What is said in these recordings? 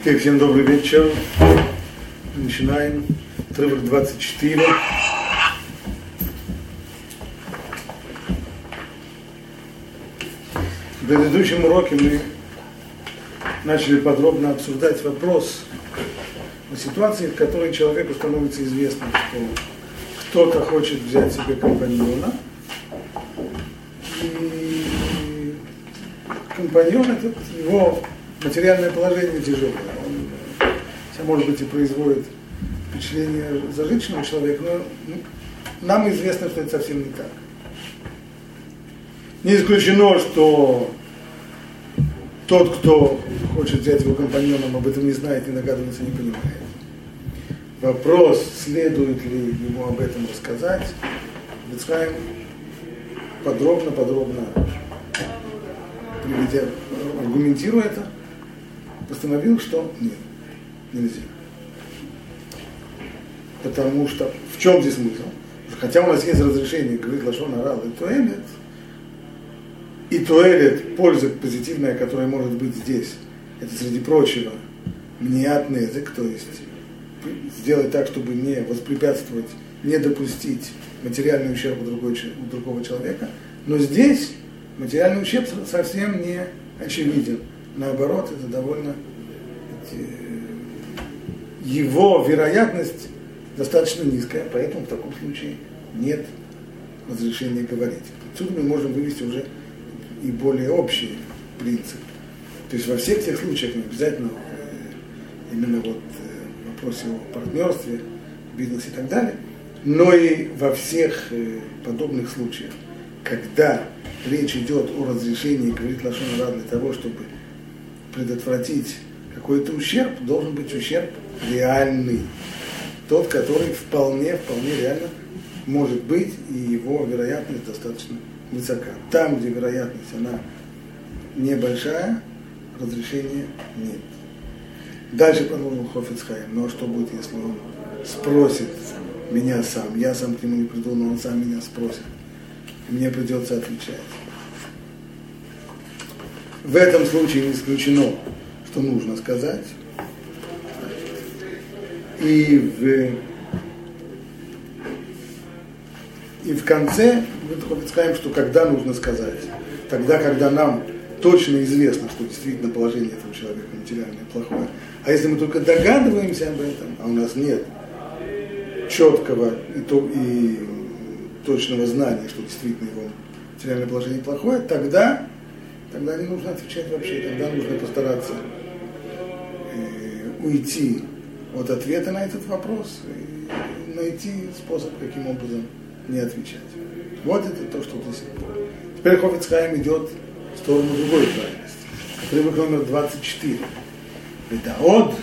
Окей, всем добрый вечер. Начинаем. Отрывок 24. В предыдущем уроке мы начали подробно обсуждать вопрос о ситуации, в которой человеку становится известно, что кто-то хочет взять себе компаньона, и компаньон этот, его материальное положение тяжелое. Он, хотя, может быть, и производит впечатление зажиточного человека, но ну, нам известно, что это совсем не так. Не исключено, что тот, кто хочет взять его компаньоном, об этом не знает, не догадывается, не понимает. Вопрос, следует ли ему об этом рассказать, Бицхайм подробно-подробно приведя, аргументируя это, постановил, что нет, нельзя. Потому что в чем здесь смысл? Хотя у нас есть разрешение говорить лошон орал и туэлет, и туэлет, польза позитивная, которая может быть здесь, это среди прочего, мниат язык, то есть сделать так, чтобы не воспрепятствовать, не допустить материальный ущерб у, другой, у другого человека. Но здесь материальный ущерб совсем не очевиден. Наоборот, это довольно его вероятность достаточно низкая, поэтому в таком случае нет разрешения говорить. Отсюда мы можем вывести уже и более общий принцип. То есть во всех тех случаях не обязательно э, именно вот э, в вопросе о партнерстве, бизнесе и так далее, но и во всех э, подобных случаях, когда речь идет о разрешении говорить лошон для того, чтобы предотвратить какой-то ущерб, должен быть ущерб реальный. Тот, который вполне, вполне реально может быть, и его вероятность достаточно высока. Там, где вероятность, она небольшая, разрешения нет. Дальше продолжил Хофицхайм. Ну а что будет, если он спросит меня сам? Я сам к нему не приду, но он сам меня спросит. И мне придется отвечать. В этом случае не исключено, что нужно сказать. И в, и в конце мы скажем, что когда нужно сказать. Тогда, когда нам точно известно, что действительно положение этого человека материальное плохое. А если мы только догадываемся об этом, а у нас нет четкого и, то, и точного знания, что действительно его материальное положение плохое, тогда, тогда не нужно отвечать вообще, тогда нужно постараться э, уйти от ответа на этот вопрос и найти способ, каким образом не отвечать. Вот это то, что до сих пор. Теперь Хофицхайм идет в сторону другой крайности. Отрывок номер 24. ודעוד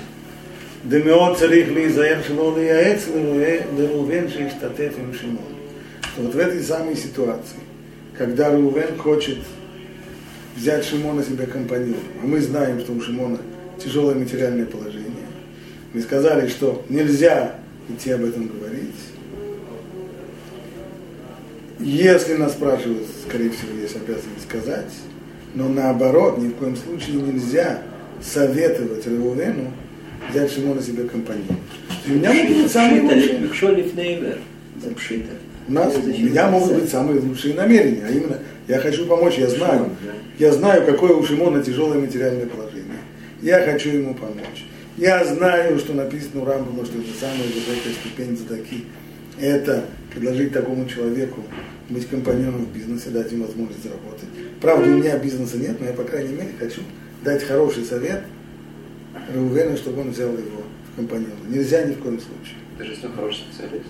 דמאוד צריך להיזהר שלא לייעץ לראובן שישתתף עם שמעון. Что вот в этой самой ситуации, когда Рувен хочет взять Шимона себе компаньона, а мы знаем, что у Шимона тяжелое материальное положение, мы сказали, что нельзя идти об этом говорить. Если нас спрашивают, скорее всего, есть обязанность сказать, но наоборот, ни в коем случае нельзя советовать Ревулену взять Шимона себе компаньон. У меня могут быть самые лучшие. У, нас, у меня могут быть самые лучшие намерения, а именно я хочу помочь, я знаю, я знаю, какое у Шимона тяжелое материальное положение. Я хочу ему помочь. Я знаю, что написано у Рамбама, что это самая высокая ступень задаки. Это предложить такому человеку быть компаньоном в бизнесе, дать ему возможность заработать. Правда, у меня бизнеса нет, но я, по крайней мере, хочу дать хороший совет Реувену, чтобы он взял его в компаньона. Нельзя ни в коем случае. Даже если он хороший специалист?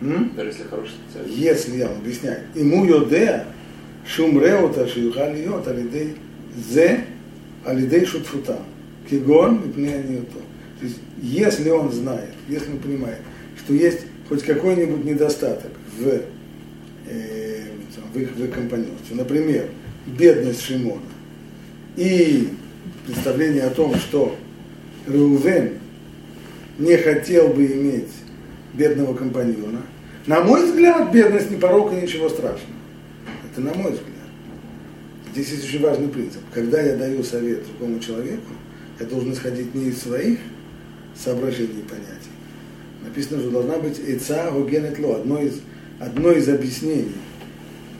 М? Даже если хороший специалист? Если, я вам объясняю. Ему йодея шумреута шиюха льет алидей зе алидей шутфута. Кигон мипней аниото. То есть, если он знает, если он понимает, что есть хоть какой-нибудь недостаток в, э, в их, в компаньонстве, например, бедность Шимона и представление о том, что Реувен не хотел бы иметь бедного компаньона, на мой взгляд, бедность не порог и ничего страшного. Это на мой взгляд. Здесь есть очень важный принцип. Когда я даю совет другому человеку, я должен исходить не из своих соображений и понятий. Написано, что должна быть Эца Гогенетло, одно из, одно из объяснений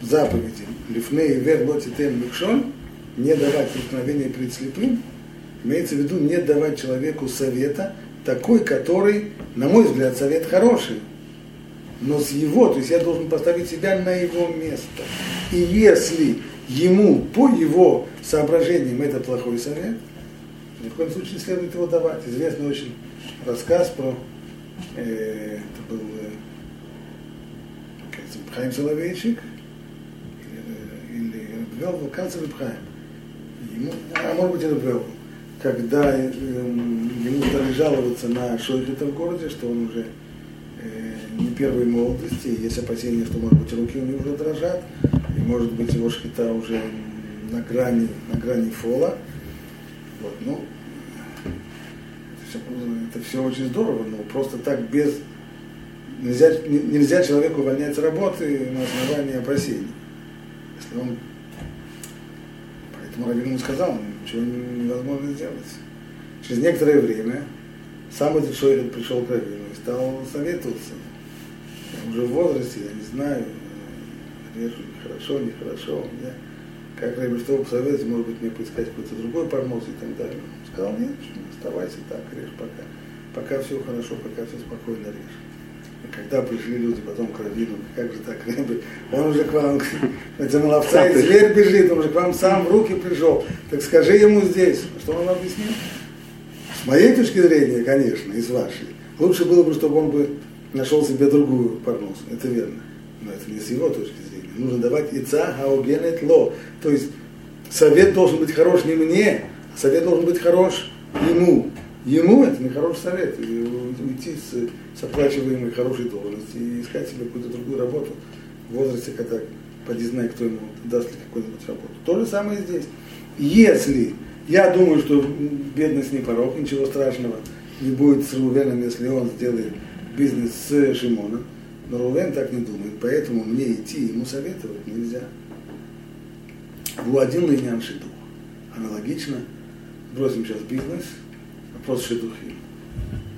заповеди Лифней Вер Лотитен Микшон, не давать преткновения перед слепым, имеется в виду не давать человеку совета, такой, который, на мой взгляд, совет хороший, но с его, то есть я должен поставить себя на его место. И если ему, по его соображениям, это плохой совет, ни в коем случае не следует его давать. Известный очень рассказ про, э, это был э, Хайм Соловейчик, или, или Велву, канцлер Хайм. Ему, а может быть, это Велву. Когда э, ему стали жаловаться на Шойхета в городе, что он уже э, не первой молодости, есть опасения, что, может быть, руки у него уже дрожат, и, может быть, его шхита уже на грани, на грани фола. Вот, ну, это все, очень здорово, но просто так без... Нельзя, нельзя человеку увольнять с работы на основании опасений. Если он... Поэтому Равин ему сказал, ничего невозможно сделать. Через некоторое время сам этот Шойрин пришел к Равину и стал советоваться. Уже в возрасте, я не знаю, режу хорошо, нехорошо. Я как Рэбби, что вы посоветуете, может быть, мне поискать какой-то другой парноз и так далее. Он сказал, нет, оставайся так, режь пока. Пока все хорошо, пока все спокойно режь. И когда пришли люди потом к Равину, как же так, Рэбби, он уже к вам, это на ловца и зверь бежит, он уже к вам сам в руки пришел. Так скажи ему здесь. Что он объяснил? С моей точки зрения, конечно, и с вашей, лучше было бы, чтобы он бы нашел себе другую парносу. Это верно. Но это не с его точки зрения нужно давать ица хаугенет ло. То есть совет должен быть хорош не мне, а совет должен быть хорош ему. Ему это не хороший совет. Уйти с, с оплачиваемой хорошей должности и искать себе какую-то другую работу в возрасте, когда поди знай, кто ему даст ли какую-нибудь работу. То же самое здесь. Если я думаю, что бедность не порог, ничего страшного не будет с Рувеном, если он сделает бизнес с Шимоном, но Рувен так не думает, поэтому мне идти ему советовать нельзя. Владин Линян Шидух. Аналогично, бросим сейчас бизнес, вопрос Шидухим.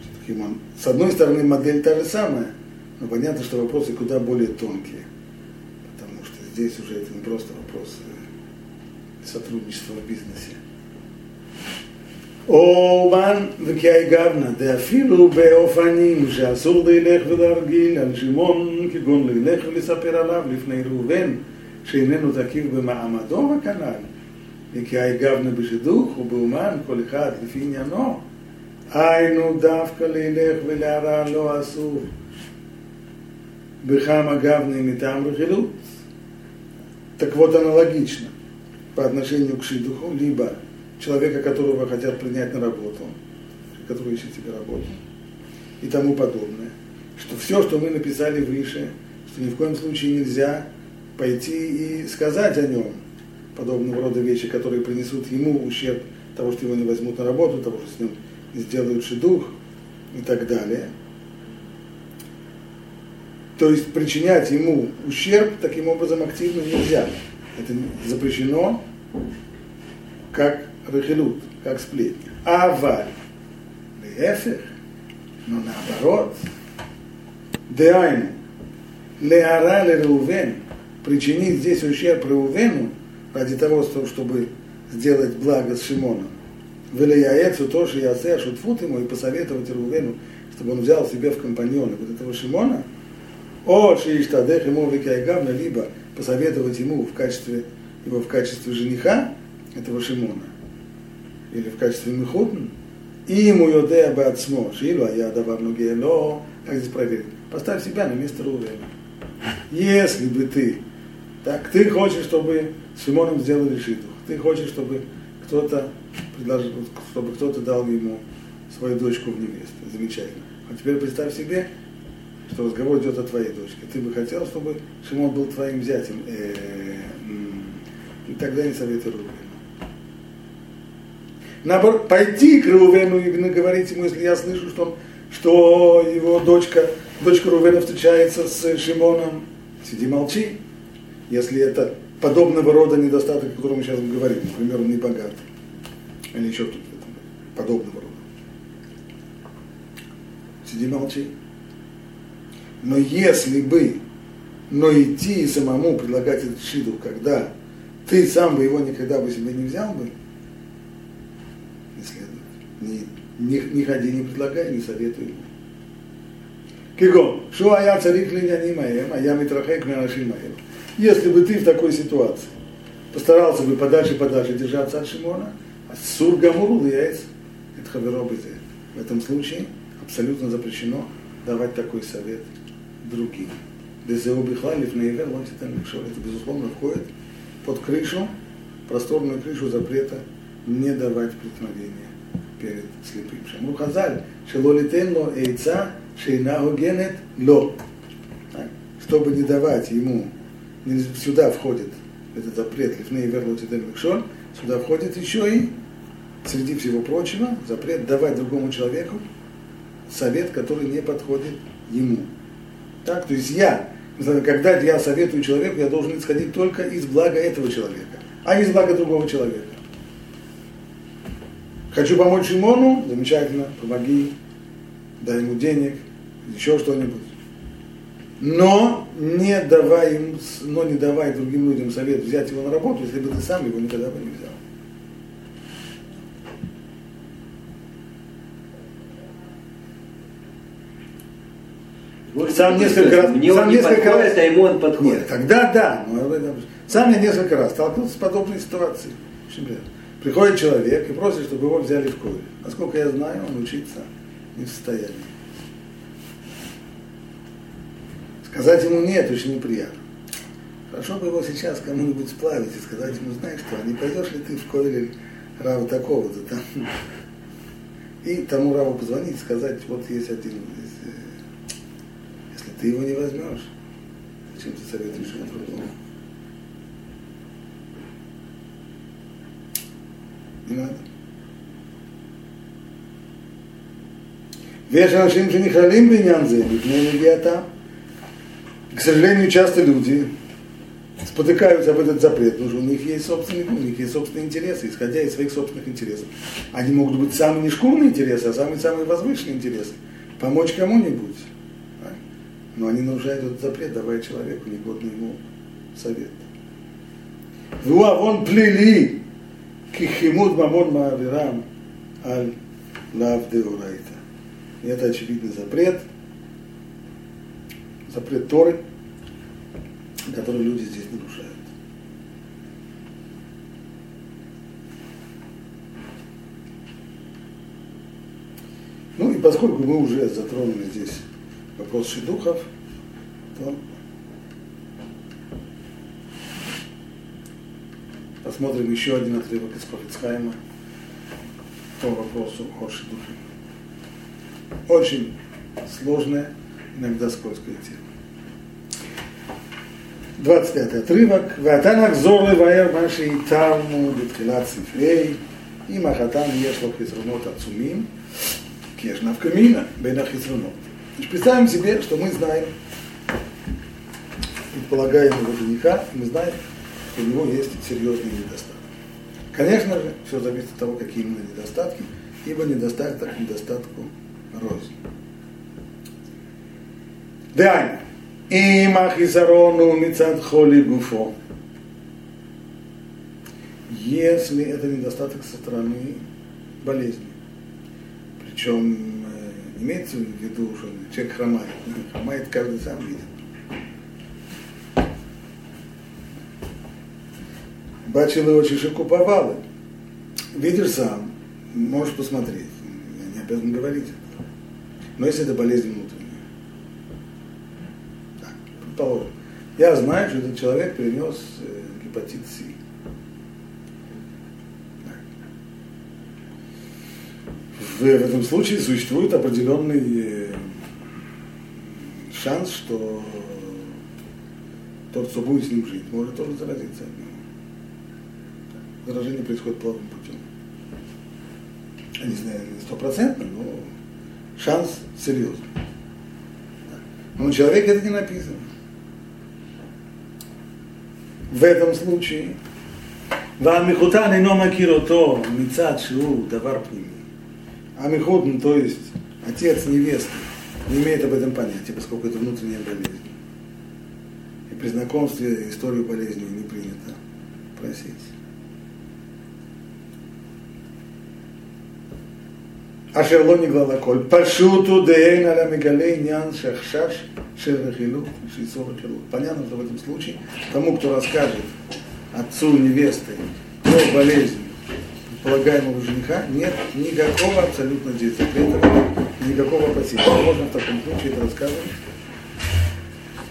Шидухим он, с одной стороны, модель та же самая, но понятно, что вопросы куда более тонкие. Потому что здесь уже это не просто вопрос э, сотрудничества в бизнесе. או בן וכי גבנה, דאפילו באופנים שאסור לילך ולהרגיל על שמעון, כגון לילך ולספר עליו לפני ראובן, שאיננו תקיף במעמדו וכנ"ל. וכי גבנה בשידוך ובאומן, כל אחד לפי עניינו. היינו דווקא לילך ולהרע לא אסור. בכמה גבנה מטעם רכילות. Так вот аналогично по отношению к шидуху, либо человека, которого хотят принять на работу, который ищет себе работу и тому подобное. Что все, что мы написали выше, что ни в коем случае нельзя пойти и сказать о нем подобного рода вещи, которые принесут ему ущерб того, что его не возьмут на работу, того, что с ним сделают шедух и так далее. То есть причинять ему ущерб таким образом активно нельзя. Это запрещено, как рахилут, как сплетня. Аваль, леефех, но наоборот, деайну, леара лереувен, причинить здесь ущерб Реувену ради того, чтобы сделать благо с Шимоном. Велияецу тоже ясе шутфут ему и посоветовать Реувену, чтобы он взял себе в компаньоны вот этого Шимона, о Шииштадех ему Викайгавна, либо посоветовать ему в качестве, его в качестве жениха этого Шимона или в качестве мехутн, ему йодея бы отсмо, шилу, а я давар но как здесь проверить? Поставь себя на место Рувена. Если бы ты, так ты хочешь, чтобы с Шимоном сделали шиту, ты хочешь, чтобы кто-то предложил, чтобы кто-то дал ему свою дочку в невесту. Замечательно. А теперь представь себе, что разговор идет о твоей дочке. Ты бы хотел, чтобы Шимон был твоим зятем. Э, тогда не советую Рувена. Наоборот, пойти к Рувену и говорить ему, если я слышу, что, он, что его дочка, дочка Рувена встречается с Шимоном, сиди молчи. Если это подобного рода недостаток, о котором мы сейчас говорим, например, он не богат, или еще тут подобного рода. Сиди молчи. Но если бы, но идти самому предлагать этот шиду, когда ты сам бы его никогда бы себе не взял бы, не. Не, не, не ходи, не предлагай, не советуй. Киго, что я царик линяни моем, а я митрахек миаши моем. Если бы ты в такой ситуации постарался бы подальше подальше держаться от Шимона, а сур гамуру яйц, это хаверо В этом случае абсолютно запрещено давать такой совет другим. Дезеу бихла лифнеевер лонтитен Это, безусловно, входит под крышу, просторную крышу запрета не давать преткновения перед слепым. Шамру Хазаль, шелолитен ло эйца, шейна генет ло. Чтобы не давать ему, сюда входит этот запрет лифней верлотиден микшон, сюда входит еще и, среди всего прочего, запрет давать другому человеку совет, который не подходит ему. Так, то есть я, когда я советую человеку, я должен исходить только из блага этого человека, а не из блага другого человека. Хочу помочь Шимону, замечательно, помоги, дай ему денег, еще что-нибудь. Но не давай им, но не давай другим людям совет взять его на работу, если бы ты сам его никогда бы не взял. Вот сам несколько раз, мне сам он несколько не подходит, раз, а ему он подходит. Нет, тогда да, но сам я несколько раз столкнулся с подобной ситуацией. Приходит человек и просит, чтобы его взяли в коле. Насколько я знаю, он учиться не в состоянии. Сказать ему нет очень неприятно. Хорошо бы его сейчас кому-нибудь сплавить и сказать ему, знаешь что, а не пойдешь ли ты в колель Рава такого-то там? И тому Раву позвонить, сказать, вот есть один, если ты его не возьмешь, зачем ты советуешь ему другому? Не надо. ויש אנשים שנכללים בעניין זה, לפני נגיעתם. К сожалению, часто люди спотыкаются об этот запрет, потому что у них есть собственные, у них есть собственные интересы, исходя из своих собственных интересов. Они могут быть самые не шкурные интересы, а самые-самые возвышенные интересы. Помочь кому-нибудь. Но они нарушают этот запрет, давая человеку негодный ему совет. вон плели кихимут мамон маавирам аль лав деурайта. И это очевидный запрет – запрет Торы, который люди здесь нарушают. Ну и поскольку мы уже затронули здесь вопрос шедухов, то посмотрим еще один отрывок из Хофицхайма по вопросу о шедухе. Очень сложная, иногда скользкая тема. 25 отрывок. Ватанах зоры ваер маши тарму битхилат сифрей, и махатан ешло хизрунот ацумим, кешна в камина, бена хизрунот. Представим себе, что мы знаем предполагаемого жениха, мы знаем, у него есть серьезные недостатки. Конечно же, все зависит от того, какие именно недостатки, ибо недостаток к недостатку рознь. Дайна. Им ахизарону мицат холи гуфо. Если это недостаток со стороны болезни. Причем э, имеется в виду, что человек хромает. Хромает каждый сам видит. Бачили очень шикуповалы. Видишь сам, можешь посмотреть. Я не обязан говорить. Но если это болезнь внутренняя, предположим, я знаю, что этот человек перенес э, гепатит С. В, в этом случае существует определенный э, шанс, что тот, кто будет с ним жить, может тоже заразиться от него Заражение происходит плавным путем. Я не знаю, стопроцентно, но шанс серьезный. Но у человека это не написано в этом случае, והמחותן אינו מכיר אותו מצד שהוא דבר פנימי. А Михотн, то есть отец невесты, не имеет об этом понятия, поскольку это внутренняя болезнь. И при знакомстве историю болезни не принято просить. אשר לא נגלה לכל, פשוט הוא דיין על המגלה עניין שהחשש של רכילות, שאיסור רכילות. Понятно, что в этом случае тому, кто расскажет отцу невесты про болезнь полагаемого жениха, нет никакого абсолютно здесь запрета, никакого опасения. Можно в таком случае это рассказывать.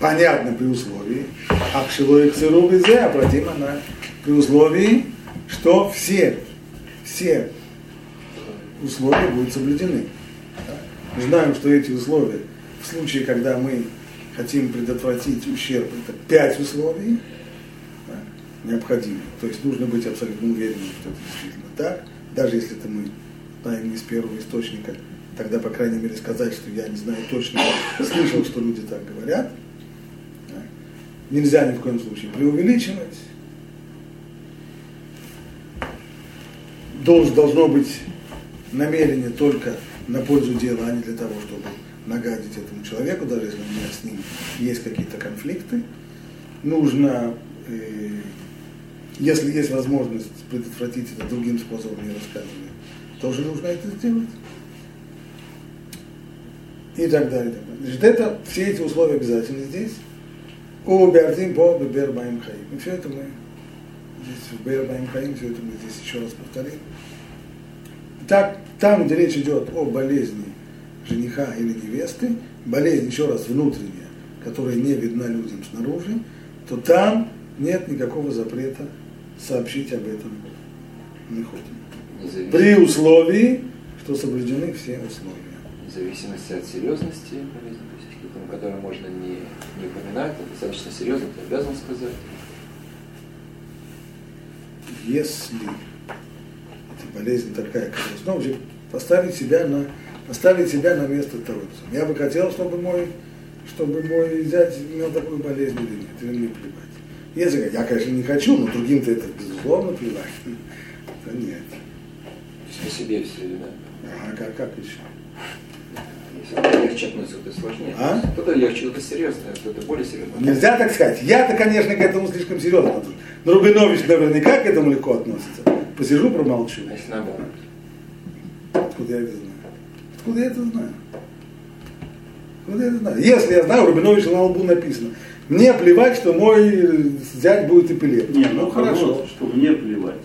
Понятно при условии, а к сыру обратим она при условии, что все, все условия будут соблюдены. Мы знаем, что эти условия, в случае, когда мы хотим предотвратить ущерб, это пять условий да, необходимы. То есть нужно быть абсолютно уверенным, что это действительно так. Даже если это мы знаем не из первого источника, тогда, по крайней мере, сказать, что я не знаю точно, слышал, что люди так говорят. Да. Нельзя ни в коем случае преувеличивать. Должен, должно быть намерение только на пользу дела, а не для того, чтобы нагадить этому человеку, даже если у меня с ним есть какие-то конфликты. Нужно, э, если есть возможность предотвратить это другим способом, не рассказывая, тоже нужно это сделать. И так далее. Значит, это все эти условия обязательны здесь. У Беартим по Бебер Баим Хаим. И все это мы здесь в Бебер Баим Хаим, все это мы здесь еще раз повторим. Так, там, где речь идет о болезни жениха или невесты, болезнь, еще раз, внутренняя, которая не видна людям снаружи, то там нет никакого запрета сообщить об этом Нехотин. При условии, что соблюдены все условия. В зависимости от серьезности болезни, то есть какие-то, которые можно не, не упоминать, это достаточно серьезно, ты обязан сказать. Если болезнь такая, как снова же поставить себя на, поставить себя на место того. Я бы хотел, чтобы мой, чтобы мой зять имел такую болезнь или нет, или мне плевать. Если я, конечно, не хочу, но другим-то это безусловно плевать. Это нет. На себе все, да? А как, как еще? Если легче относится, то сложнее. А? Кто-то легче, кто-то серьезно, кто-то более серьезно. Нельзя так сказать. Я-то, конечно, к этому слишком серьезно отношусь. Но Рубинович наверняка к этому легко относится посижу, промолчу. Значит, наоборот. Откуда я это знаю? Откуда я это знаю? Откуда я это знаю? Если я знаю, у Рубиновича на лбу написано. Мне плевать, что мой зять будет эпилепт. Не, ну, ну хорошо. Что мне плевать.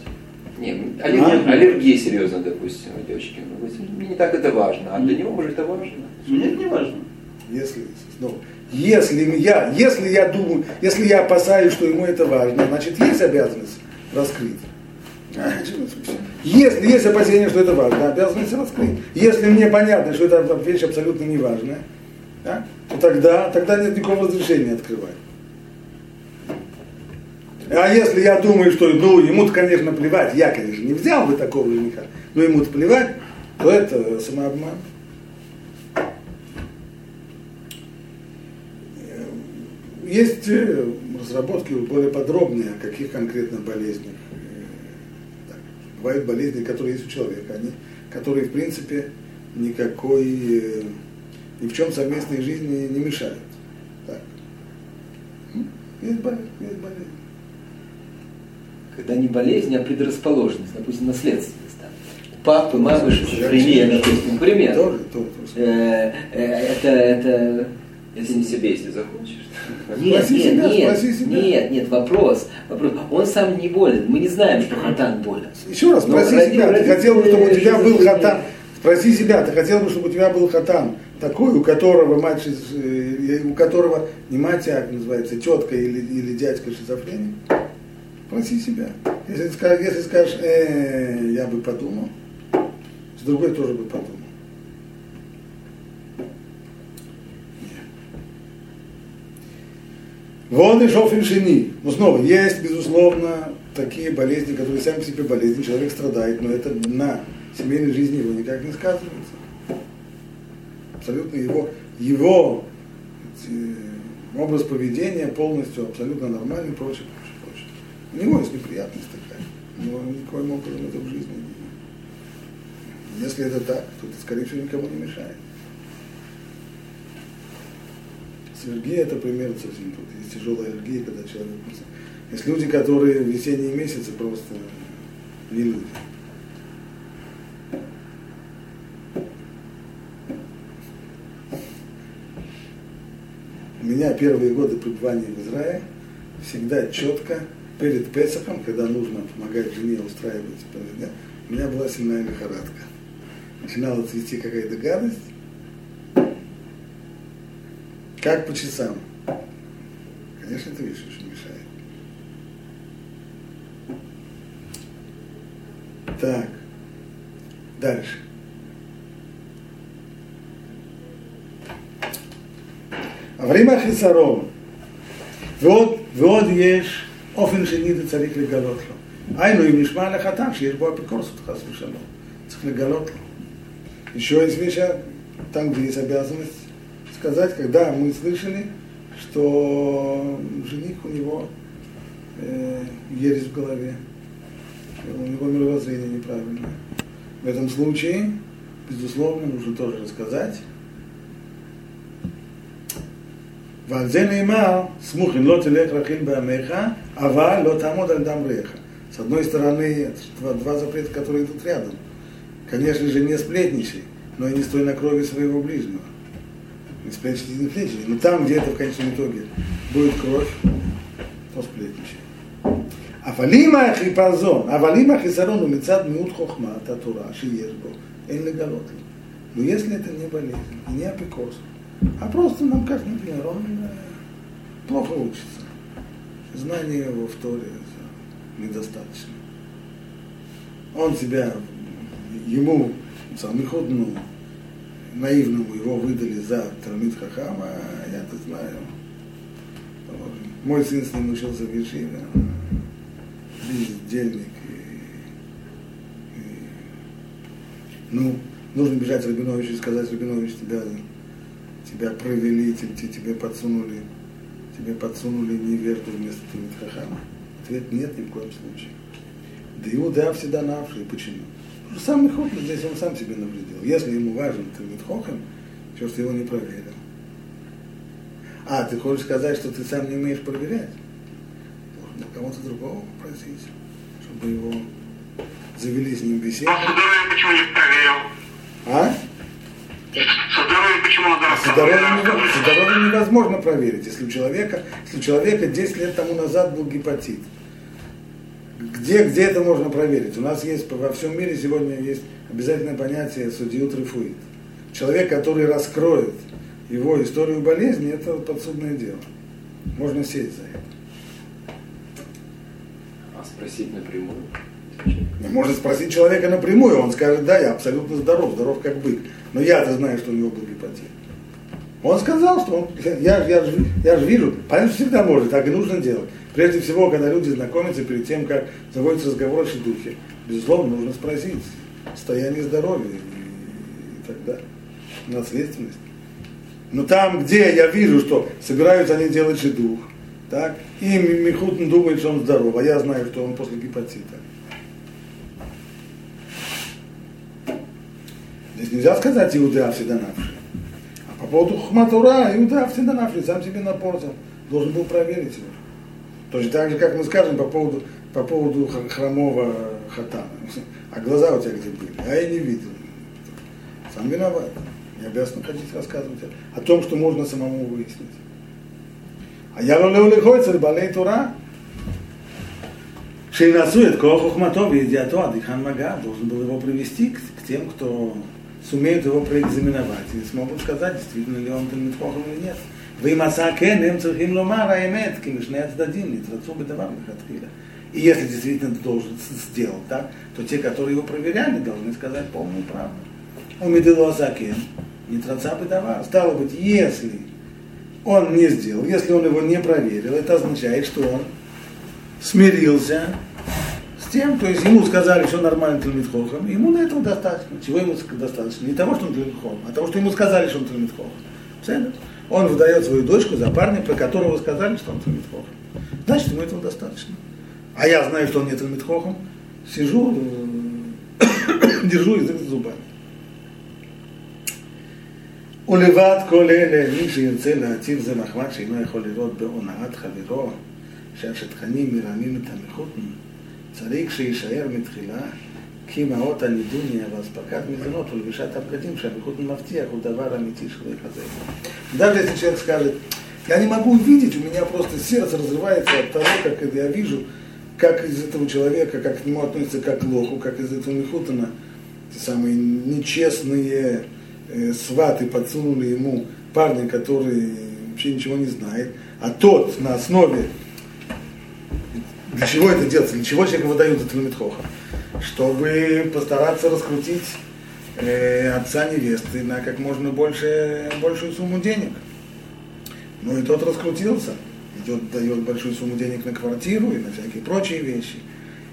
Не, аллергия, а? аллергия серьезно, допустим, у девочки. Мне не так это важно, а для него, может, это важно. Мне это не важно. Если, снова, если я, если я думаю, если я опасаюсь, что ему это важно, значит есть обязанность раскрыть. Если есть опасение, что это важно, обязанность раскрыть. Если мне понятно, что это вещь абсолютно неважная, да, то тогда, тогда нет никакого разрешения открывать. А если я думаю, что ну, ему-то, конечно, плевать, я, конечно, не взял бы такого жениха, но ему-то плевать, то это самообман. Есть э, разработки более подробные, о каких конкретно болезнях бывают болезни, которые есть у человека, они, которые, в принципе, никакой, э, ни в чем совместной жизни не мешают. Так. Есть болезнь, есть болезнь. Когда не болезнь, а предрасположенность, допустим, наследственность. Папы, мамы, пример, допустим, пример. Тоже, тоже, тоже. Э, э, это, это если не себе, если захочешь. Нет, спроси нет, себя, нет, себя. нет, нет, вопрос, вопрос. Он сам не болен. Мы не знаем, что хатан болен. Еще раз, спроси Но себя, ты хотел бы, чтобы у тебя был хатан. Спроси себя, ты хотел бы, чтобы у тебя был хатан такой, у которого мать, э, у которого не мать, а называется, тетка или, или дядька шизофреник? Спроси себя. Если, если скажешь, э, я бы подумал, с другой тоже бы подумал. Вон и шофин Но снова, есть, безусловно, такие болезни, которые сами по себе болезни, человек страдает, но это на семейной жизни его никак не сказывается. Абсолютно его, его э, образ поведения полностью абсолютно нормальный, прочее, прочее, прочее. У него есть неприятность такая, но никакой образом это в жизни Если это так, то это, скорее всего, никому не мешает. С аллергией это пример совсем тут. Есть тяжелая аллергия, когда человек... Есть люди, которые в весенние месяцы просто не люди. У меня первые годы пребывания в Израиле всегда четко перед Песохом, когда нужно помогать жене устраивать, да, у меня была сильная лихорадка. Начинала цвести какая-то гадость, как по часам. Конечно, это видишь, очень мешает. Так. Дальше. время החיסרון, ועוד, ועוד יש אופן שני זה צריך לגלות לו. היינו, אם נשמע לחתם שיש бо אפיקורסות, חס ושלום. צריך לגלות לו. Еще есть вещи, там, где есть обязанность сказать, когда мы слышали, что жених у него э, ересь в голове, у него мировоззрение неправильное. В этом случае, безусловно, нужно тоже рассказать, ועל זה נאמר, סמוכין, לא תלך רכיל בעמך, אבל לא תעמוד על דם רעך. С одной стороны, два, два запрета, которые идут рядом. Конечно же, не сплетничай, но и не стой на крови своего ближнего. не сплетничайте, не но там, где это в конечном итоге будет кровь, то сплетничай. Авалима хипазон, авалима хисарон умицад миут хохма татура, шиешбо, эль легалот. Но если это не болезнь, не апикоз, а просто нам как, например, он э, плохо учится, знания его в Торе недостаточно. Он тебя, ему, самый ну, наивному его выдали за Талмит Хахама, я-то знаю. Мой сын с ним учился в Ешиве, бездельник. И, и, ну, нужно бежать Рабиновичу и сказать, Рабинович, тебя тебя провели, тебе, тебе подсунули, тебе подсунули невежду вместо Тимитхахама? Ответ нет ни в коем случае. Да Иуда всегда навший. Почему? Самый ход здесь он сам себе навредил. Если ему важен Тимитхохам, что что его не проверил. А, ты хочешь сказать, что ты сам не умеешь проверять? Можно кого-то другого попросить, чтобы его завели с ним беседу. А почему не проверил? А? Со здоровьем почему со здоровьем невозможно проверить. Если у человека, если у человека 10 лет тому назад был гепатит, где, где это можно проверить? У нас есть во всем мире сегодня есть обязательное понятие судьют рефуит. Человек, который раскроет его историю болезни, это подсудное дело. Можно сесть за это. А спросить напрямую? Можно спросить человека напрямую, он скажет, да, я абсолютно здоров, здоров как бык. Но я-то знаю, что у него был гепатит. Он сказал, что он, я, я, я же вижу, понятно, всегда может, так и нужно делать. Прежде всего, когда люди знакомятся перед тем, как заводится разговор о шедухе, безусловно, нужно спросить состояние здоровья и, так далее, наследственность. Но там, где я вижу, что собираются они делать шедух, так, и Михутин думает, что он здоров, а я знаю, что он после гепатита. Здесь нельзя сказать Иуда всегда навший. А по поводу Хматура, Иуда всегда навший, сам себе напортил. Должен был проверить его. Точно так же, как мы скажем по поводу, по поводу хромого хатана. А глаза у тебя где были? А я не видел. Сам виноват. Не обязан ходить рассказывать о том, что можно самому выяснить. А я лолеу лихойцер балей тура. Шейнасует кохохматов и идиато Адихан Мага должен был его привести к, к тем, кто сумеют его проэкзаменовать и смогут сказать, действительно ли он Талмитхохом или нет. ואם עשה כן, הם צריכים לומר האמת, כי משני הצדדים נתרצו בדבר מלכתחילה. И если действительно ты должен сделать так, то те, которые его проверяли, должны сказать полную правду. Он медило Азакен, не траца бедова. Стало быть, если он не сделал, если он его не проверил, это означает, что он смирился тем, то есть ему сказали, что нормально Талмит Хохам, ему на этого достаточно. Чего ему достаточно? Не того, что он Талмит Хохам, а того, что ему сказали, что он Талмит Хохам. Он выдает свою дочку за парня, про которого вы сказали, что он Талмитхохом. Значит, ему этого достаточно. А я знаю, что он не Талмитхохом, сижу, держу язык за зубами. ולבד כל אלה, מי שירצה להציב זה מחמד שאינו יכול לראות בהונאת חברו, שהשטחנים מרמים את המחותן, צריך שיישאר מתחילה כי מעות הנידוניה ואספקת מזונות ולבישת הבגדים שהמחותן מבטיח הוא דבר אמיתי שלא יחזק. Даже если человек скажет, я не могу увидеть, у меня просто сердце разрывается от того, как я вижу, как из этого человека, как к нему относятся как к лоху, как из этого Михутана, те самые нечестные э, сваты подсунули ему парня, который вообще ничего не знает, а тот на основе, для чего это делается, для чего человек выдают за Талмитхоха? чтобы постараться раскрутить э, отца невесты на как можно больше, большую сумму денег. Ну и тот раскрутился, идет, дает большую сумму денег на квартиру и на всякие прочие вещи.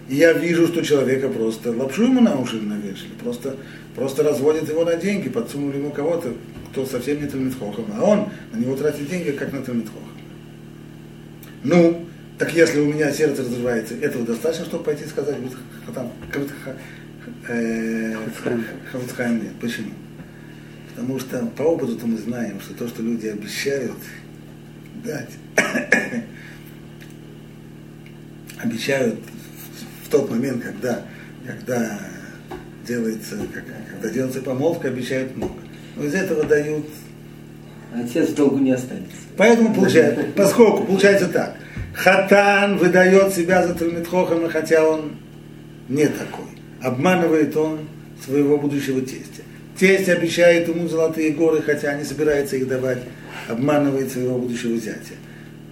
И я вижу, что человека просто лапшу ему на уши навешали, просто, просто разводят его на деньги, подсунули ему кого-то, кто совсем не Талмитхохом, а он на него тратит деньги, как на Талмитхохом. Ну, так если у меня сердце разрывается, этого достаточно, чтобы пойти сказать, там, Хавицхайм нет. Почему? Потому что по опыту мы знаем, что то, что люди обещают дать, обещают в тот момент, когда, когда делается, когда делается помолвка, обещают много. Но из этого дают. Отец в долгу не останется. Поэтому получается, поскольку получается так, Хатан выдает себя за Талмитхохама, хотя он не такой. Обманывает он своего будущего тестя. Тесть обещает ему золотые горы, хотя не собирается их давать, обманывает своего будущего зятя.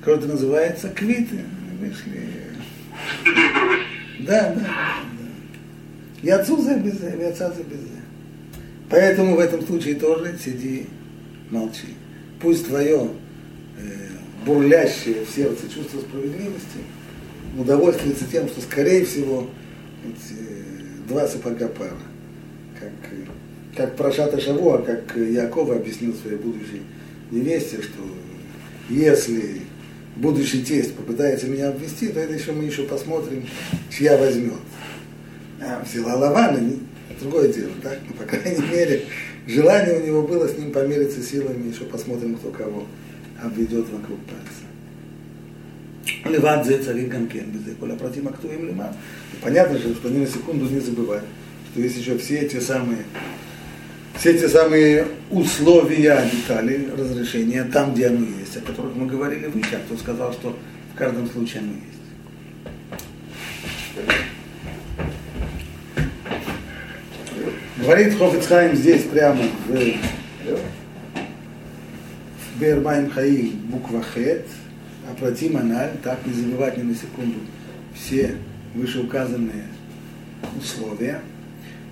Как это называется? Квиты. Да, да, да. И отцу за безе, и отца за безе. Поэтому в этом случае тоже сиди, молчи. Пусть твое бурлящее в сердце чувство справедливости удовольствуется тем, что, скорее всего, эти, э, два сапога пара. Как, э, как Прошата Шавуа, как Яков объяснил своей будущей невесте, что если будущий тесть попытается меня обвести, то это еще мы еще посмотрим, чья возьмет. А, взяла Лавана, другое дело, так? Но, по крайней мере, желание у него было с ним помериться силами, еще посмотрим, кто кого обведет вокруг пальца. Леват зе царит гамкен безе, коля против кто им лиман. Понятно же, что ни на секунду не забывать, что есть еще все эти самые все эти самые условия, детали разрешения там, где оно есть, о которых мы говорили выше, кто сказал, что в каждом случае оно есть. Говорит Хофицхайм здесь прямо в, в Бермайм Хаим буква Хет, а против Аналь, так не забывать ни на секунду все вышеуказанные условия –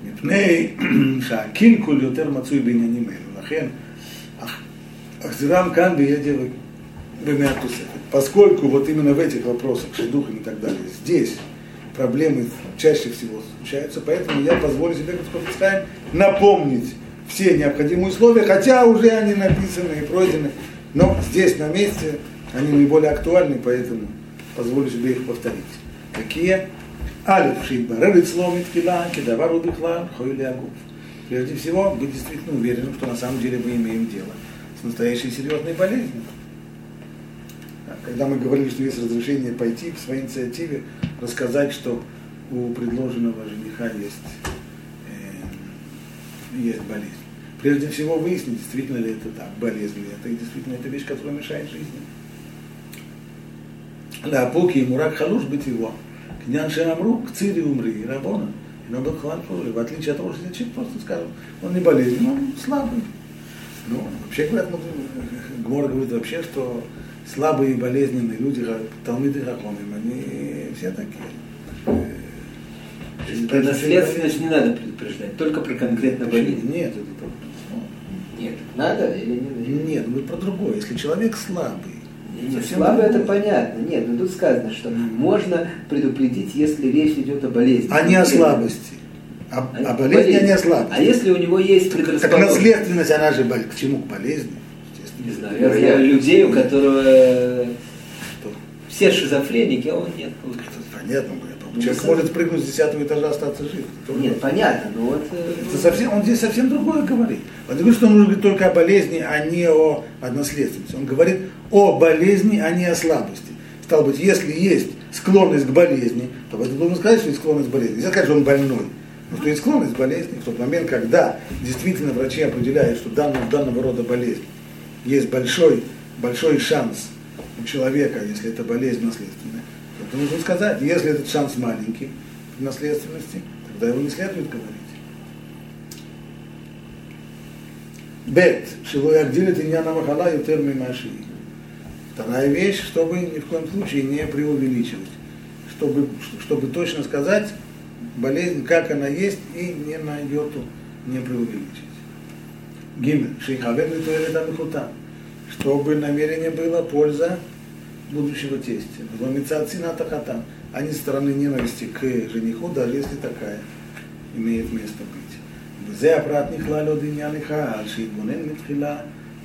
מפני שהקלקול יותר מצוי בעניינים אלו. לכן, החזירם כאן בידע במאה תוספת. Поскольку вот именно в этих вопросах, шедухами и так далее, здесь проблемы чаще всего случаются, поэтому я позволю себе, как сказать, напомнить все необходимые условия, хотя уже они написаны и пройдены, но здесь на месте они наиболее актуальны, поэтому позволю себе их повторить. Какие? Алиф Шитбарер Ицлом Иткила, Кедавару Бихла, Хойли Агуф. Прежде всего, быть действительно уверенным, что на самом деле мы имеем дело с настоящей серьезной болезнью. Когда мы говорили, что есть разрешение пойти по своей инициативе, рассказать, что у предложенного жениха есть, э, есть болезнь. Прежде всего выяснить, действительно ли это так, болезнь ли это, и действительно это вещь, которая мешает жизни. Лапуки и мурак халуш быть его. Княн Шамру, к цири умри, Рабона. И надо в отличие от того, что человек просто скажем, он не болезненный, он слабый. Ну, вообще говорят, ну, Гмор говорит вообще, что слабые и болезненные люди, Талмиды Хахомим, они все такие. Про наследственность не надо предупреждать, только про конкретно болезнь. Нет, это только. Надо или не надо? Нет, мы про другое. Если человек слабый, нет, слабо это понятно. Нет, но тут сказано, что можно предупредить, если речь идет о болезни. А не о слабости. О, а, о болезни, а не о слабости. А если у него есть предрасположенность? Так наследственность, она же к чему? К болезни? Не знаю. Я знаю людей, у которого Что? все шизофреники, а он нет. Понятно, Ну, Человек может прыгнуть с десятого этажа, остаться жив. Нет, понятно, но вот... Э, это совсем, он здесь совсем другое говорит. Он говорит, что он говорит только о болезни, а не о наследственности. Он говорит о болезни, а не о слабости. Стало быть, если есть склонность к болезни, то в этом должен сказать, что есть склонность к болезни. Нельзя сказать, что он больной. Но что есть склонность к болезни, в тот момент, когда действительно врачи определяют, что данного, данного рода болезнь есть большой, большой шанс у человека, если это болезнь наследственная, нужно сказать, если этот шанс маленький в наследственности, тогда его не следует говорить. Бет, шилой агдилит иньяна махала ютер мимаши. Вторая вещь, чтобы ни в коем случае не преувеличивать. Чтобы, чтобы точно сказать, болезнь, как она есть, и не на йоту не преувеличить. Гимн, шейхавен литуэлет чтобы намерение было польза будущего тестя. Ломица цината хатам, а не стороны ненависти к жениху, даже если такая имеет место быть. וזה הפרט נכלל עוד עניין אחד, שיתבונן מתחילה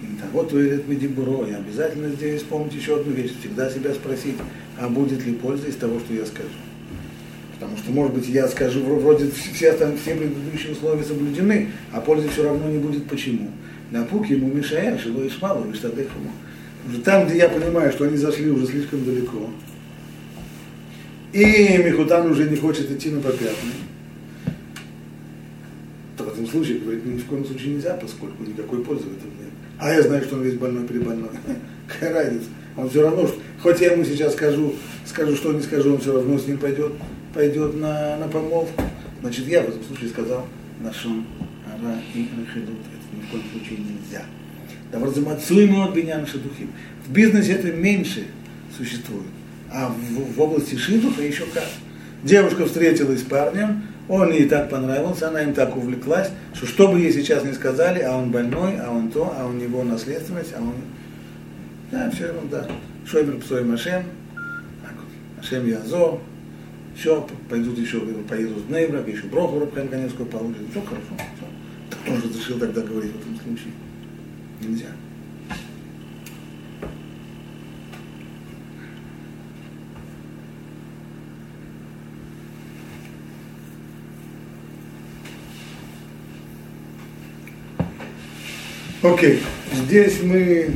אם תבוא תועלת מדיבורו. И обязательно здесь вспомнить еще одну вещь, всегда себя спросить, а будет ли польза из того, что я скажу. Потому что, может быть, я скажу, вроде все, остальные, все предыдущие условия соблюдены, а пользы все равно не будет. Почему? Напук ему мешаешь, его и шмалу, и штатых ему. Уже там, где я понимаю, что они зашли уже слишком далеко, и Михутан уже не хочет идти на попятный, то в этом случае говорить ни в коем случае нельзя, поскольку никакой пользы в этом нет. А я знаю, что он весь больной перебольной. Какая разница? Он все равно, хоть я ему сейчас скажу, скажу, что не скажу, он все равно с ним пойдет, пойдет на, на помолвку. Значит, я в этом случае сказал нашим ара и рахидут. Это ни в коем случае нельзя. Давар замацуйму от биньян шедухим. В бизнесе это меньше существует. А в, в области шидуха еще как. Девушка встретилась с парнем, он ей так понравился, она им так увлеклась, что что бы ей сейчас не сказали, а он больной, а он то, а у него наследственность, а он... Да, все ерунда. Шойбер псой Машем, Машем Язо, все, пойдут еще, поедут в Нейбрак, еще Броху Рабхан Каневскую получат, все хорошо. Все. Кто же разрешил тогда говорить в этом случае? Нельзя. Окей, здесь мы...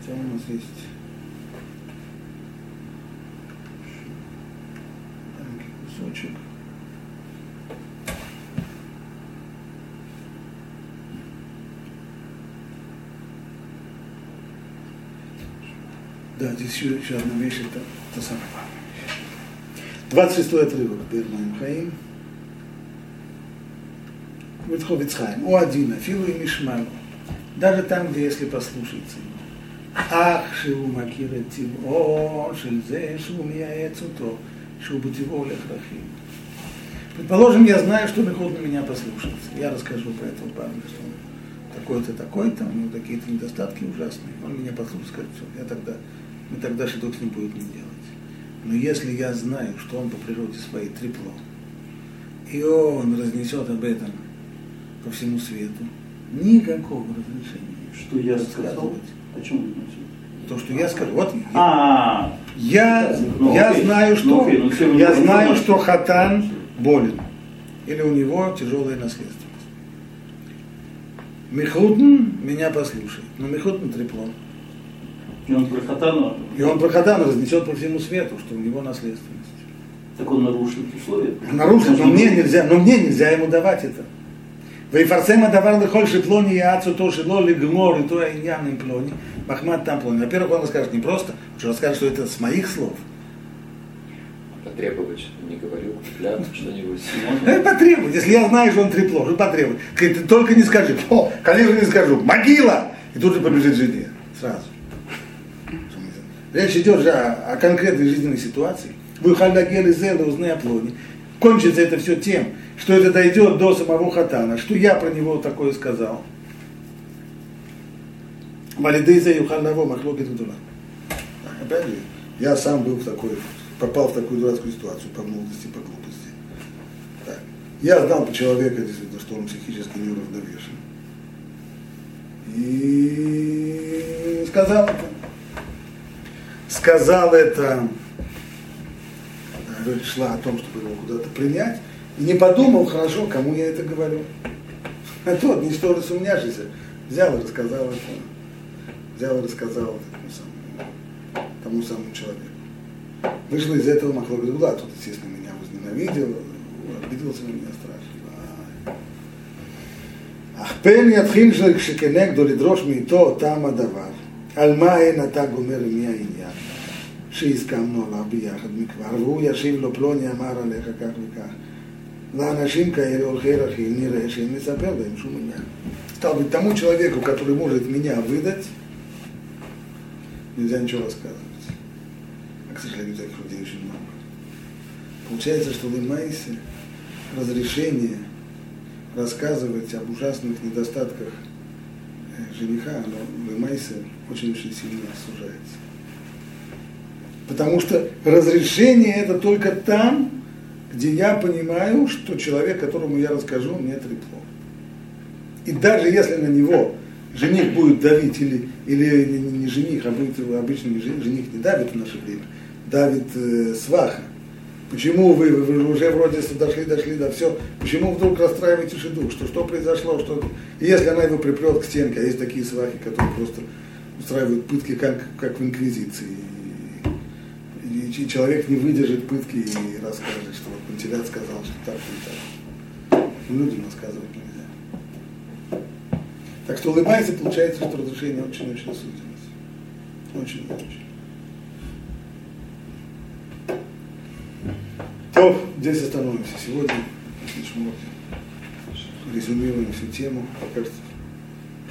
Хотя у нас есть... кусочек. Да, здесь еще, еще одна вещь, это, это самое главное. 26 отрывок Бермаем Хаим. Ветхов Ицхаем. О, Адина, Филу и Мишмалу. Даже там, где если послушается его. Ах, Шиву Макира Тиво, Шильзе, Шиву Мияецуто, э Шиву Бутиво Лехрахим. Предположим, я знаю, что Мехуд на меня послушается. Я расскажу про этого парня, что он такой-то, такой-то, у него какие-то недостатки ужасные. Он меня послушает, скажет, все, я тогда мы тогда с ним будет не делать. Но если я знаю, что он по природе своей трепло, и он разнесет об этом по всему свету, никакого разрешения. Что я сказал? О чем То, что я скажу. Вот а, я, ну, я знаю, что ну, ну, я знаю, что Хатан болен. Или у него тяжелая наследственность. Михутн меня послушает. Но Михутн трепло. И он про Хатану? И он про разнесет по всему свету, что у него наследственность. Так он нарушил условия? Нарушил, но мне нельзя, но мне нельзя ему давать это. Вейфарсема давар лихоль шиплони и ацу то шило ли гмор и то иньян и плони. Махмад там плони. Во-первых, он расскажет не просто, он же расскажет, что это с моих слов. А потребовать, что не говорю, клятву что-нибудь. Ну потребовать, если я знаю, что он трепло, ну что потребовать. Ты только не скажи, о, конечно не скажу, могила! И тут же побежит жене, сразу. Речь идет же о, о конкретной жизненной ситуации. Вы халягели зелы узнай о плоне. Кончится это все тем, что это дойдет до самого Хатана, что я про него такое сказал. Валидейза Юханаво Махлокит Гдула. Опять же, я сам был в такой, попал в такую дурацкую ситуацию по молодости, по глупости. Так. Я знал по человеку, действительно, что он психически неуравновешен. И сказал сказал это, когда речь шла о том, чтобы его куда-то принять, и не подумал, хорошо, кому я это говорю. А тот, ничтоже сумняшися, взял и рассказал это, взял и рассказал тому самому, тому самому человеку. Вышло из этого Махлок Гула, тот, естественно, меня возненавидел, обиделся на меня страшно. אך פן יתחיל שכנגדו לדרוש מאיתו אותם הדבר, על מה אין אתה גומר מי העניין, שהסכמנו עליו ביחד מכבר, והוא ישיב לו פלוני אמר עליך כך וכך. לאנשים כאלה הולכי רכיל נראה שאין לספר להם שום עניין. Стал быть, тому человеку, который может меня выдать, нельзя ничего рассказывать. А, к сожалению, таких людей очень много. Получается, что Лемайсе разрешение рассказывать об ужасных недостатках э, жениха, оно Лемайсе очень-очень сильно сужается. Потому что разрешение это только там, где я понимаю, что человек, которому я расскажу, не трепло. И даже если на него жених будет давить, или, или не, жених, а будет обычно не жених, жених не давит в наше время, давит э, сваха. Почему вы, вы, уже вроде дошли, дошли до все, почему вдруг расстраиваете шеду, что что произошло, что если она его припрет к стенке, а есть такие свахи, которые просто устраивают пытки, как, как в инквизиции. И, человек не выдержит пытки и расскажет, что вот Пантелят сказал, что так и так. Людям рассказывать нельзя. Так что улыбайся, получается, что разрешение очень-очень сузилось. Очень-очень. То, здесь остановимся. Сегодня резюмируем всю тему. Пока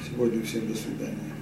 сегодня всем до свидания.